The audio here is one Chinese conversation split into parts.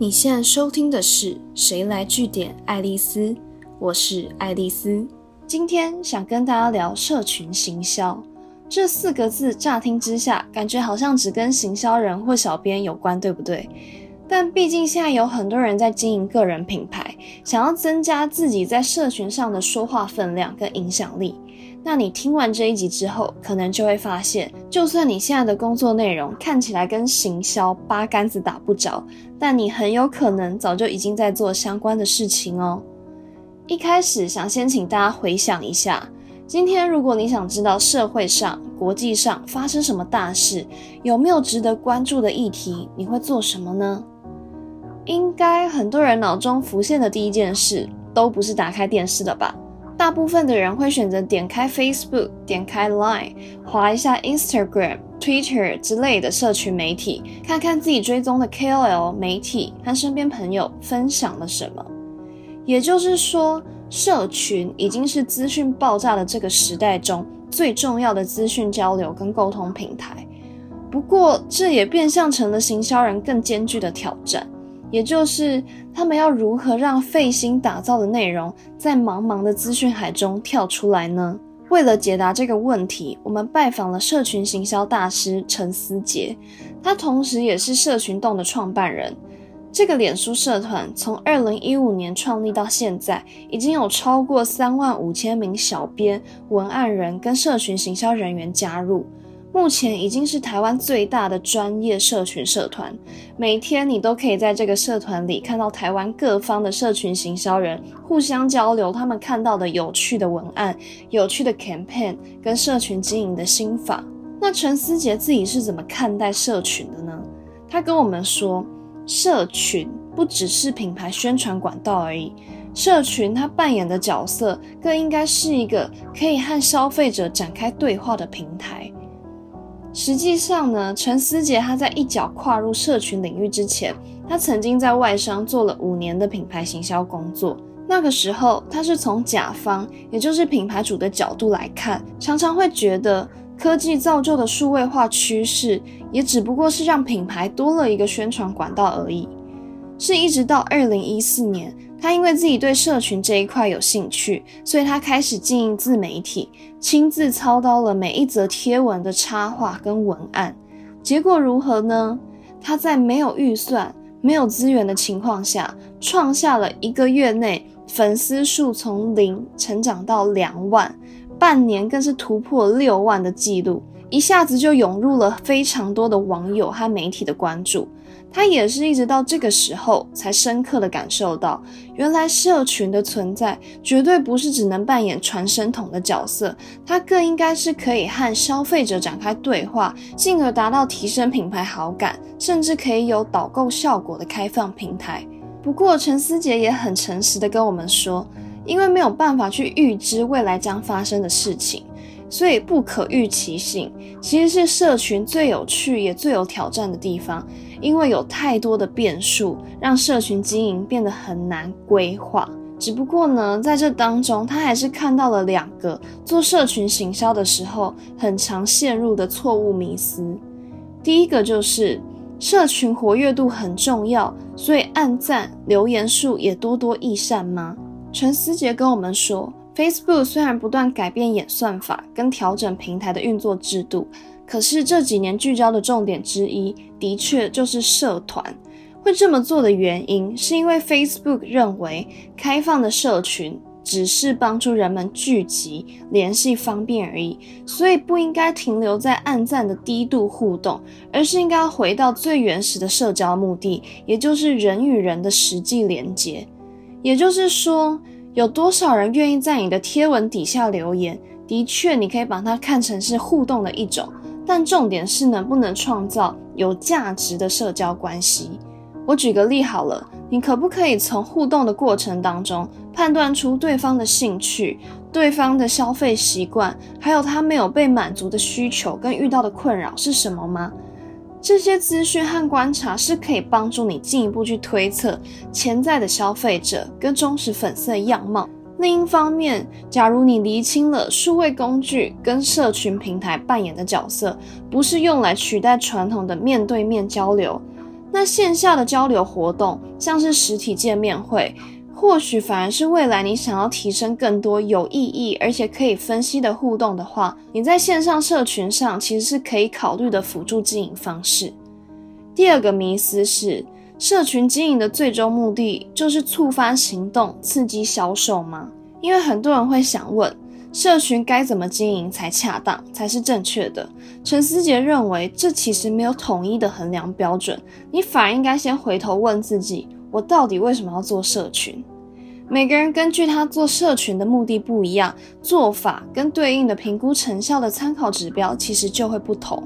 你现在收听的是《谁来据点爱丽丝》，我是爱丽丝。今天想跟大家聊社群行销这四个字，乍听之下感觉好像只跟行销人或小编有关，对不对？但毕竟现在有很多人在经营个人品牌，想要增加自己在社群上的说话分量跟影响力。那你听完这一集之后，可能就会发现，就算你现在的工作内容看起来跟行销八竿子打不着，但你很有可能早就已经在做相关的事情哦。一开始想先请大家回想一下，今天如果你想知道社会上、国际上发生什么大事，有没有值得关注的议题，你会做什么呢？应该很多人脑中浮现的第一件事，都不是打开电视的吧？大部分的人会选择点开 Facebook、点开 Line，划一下 Instagram、Twitter 之类的社群媒体，看看自己追踪的 KOL 媒体和身边朋友分享了什么。也就是说，社群已经是资讯爆炸的这个时代中最重要的资讯交流跟沟通平台。不过，这也变相成了行销人更艰巨的挑战。也就是他们要如何让费心打造的内容在茫茫的资讯海中跳出来呢？为了解答这个问题，我们拜访了社群行销大师陈思杰，他同时也是社群洞的创办人。这个脸书社团从二零一五年创立到现在，已经有超过三万五千名小编、文案人跟社群行销人员加入。目前已经是台湾最大的专业社群社团，每天你都可以在这个社团里看到台湾各方的社群行销人互相交流他们看到的有趣的文案、有趣的 campaign 跟社群经营的心法。那陈思杰自己是怎么看待社群的呢？他跟我们说，社群不只是品牌宣传管道而已，社群它扮演的角色更应该是一个可以和消费者展开对话的平台。实际上呢，陈思杰他在一脚跨入社群领域之前，他曾经在外商做了五年的品牌行销工作。那个时候，他是从甲方，也就是品牌主的角度来看，常常会觉得科技造就的数位化趋势，也只不过是让品牌多了一个宣传管道而已。是一直到二零一四年。他因为自己对社群这一块有兴趣，所以他开始经营自媒体，亲自操刀了每一则贴文的插画跟文案。结果如何呢？他在没有预算、没有资源的情况下，创下了一个月内粉丝数从零成长到两万，半年更是突破六万的记录，一下子就涌入了非常多的网友和媒体的关注。他也是一直到这个时候才深刻的感受到，原来社群的存在绝对不是只能扮演传声筒的角色，它更应该是可以和消费者展开对话，进而达到提升品牌好感，甚至可以有导购效果的开放平台。不过陈思杰也很诚实的跟我们说，因为没有办法去预知未来将发生的事情，所以不可预期性其实是社群最有趣也最有挑战的地方。因为有太多的变数，让社群经营变得很难规划。只不过呢，在这当中，他还是看到了两个做社群行销的时候很常陷入的错误迷思。第一个就是社群活跃度很重要，所以按赞留言数也多多益善吗？陈思杰跟我们说，Facebook 虽然不断改变演算法跟调整平台的运作制度。可是这几年聚焦的重点之一，的确就是社团。会这么做的原因，是因为 Facebook 认为开放的社群只是帮助人们聚集、联系方便而已，所以不应该停留在暗赞的低度互动，而是应该回到最原始的社交目的，也就是人与人的实际连接。也就是说，有多少人愿意在你的贴文底下留言，的确你可以把它看成是互动的一种。但重点是能不能创造有价值的社交关系。我举个例好了，你可不可以从互动的过程当中判断出对方的兴趣、对方的消费习惯，还有他没有被满足的需求跟遇到的困扰是什么吗？这些资讯和观察是可以帮助你进一步去推测潜在的消费者跟忠实粉丝的样貌。另一方面，假如你厘清了数位工具跟社群平台扮演的角色，不是用来取代传统的面对面交流，那线下的交流活动，像是实体见面会，或许反而是未来你想要提升更多有意义而且可以分析的互动的话，你在线上社群上其实是可以考虑的辅助经营方式。第二个迷思是，社群经营的最终目的就是触发行动、刺激销售吗？因为很多人会想问。社群该怎么经营才恰当，才是正确的？陈思杰认为，这其实没有统一的衡量标准，你反而应该先回头问自己：我到底为什么要做社群？每个人根据他做社群的目的不一样，做法跟对应的评估成效的参考指标其实就会不同。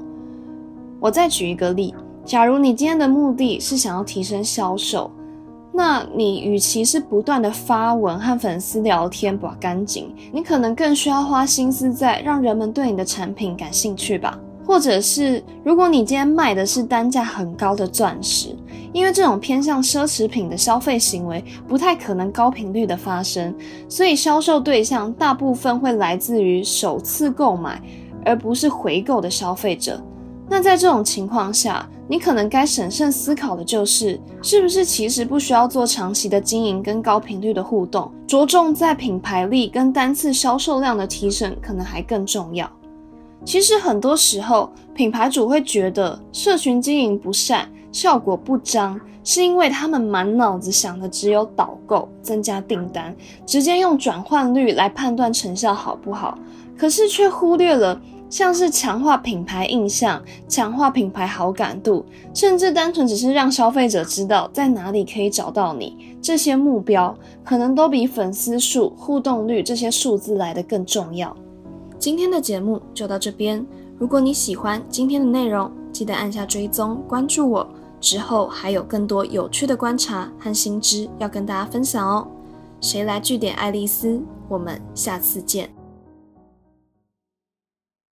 我再举一个例，假如你今天的目的是想要提升销售。那你与其是不断的发文和粉丝聊天把干净，你可能更需要花心思在让人们对你的产品感兴趣吧。或者是如果你今天卖的是单价很高的钻石，因为这种偏向奢侈品的消费行为不太可能高频率的发生，所以销售对象大部分会来自于首次购买而不是回购的消费者。那在这种情况下，你可能该审慎思考的就是，是不是其实不需要做长期的经营跟高频率的互动，着重在品牌力跟单次销售量的提升，可能还更重要。其实很多时候，品牌主会觉得社群经营不善，效果不彰，是因为他们满脑子想的只有导购、增加订单，直接用转换率来判断成效好不好，可是却忽略了。像是强化品牌印象、强化品牌好感度，甚至单纯只是让消费者知道在哪里可以找到你，这些目标可能都比粉丝数、互动率这些数字来的更重要。今天的节目就到这边，如果你喜欢今天的内容，记得按下追踪关注我，之后还有更多有趣的观察和新知要跟大家分享哦。谁来据点爱丽丝？我们下次见。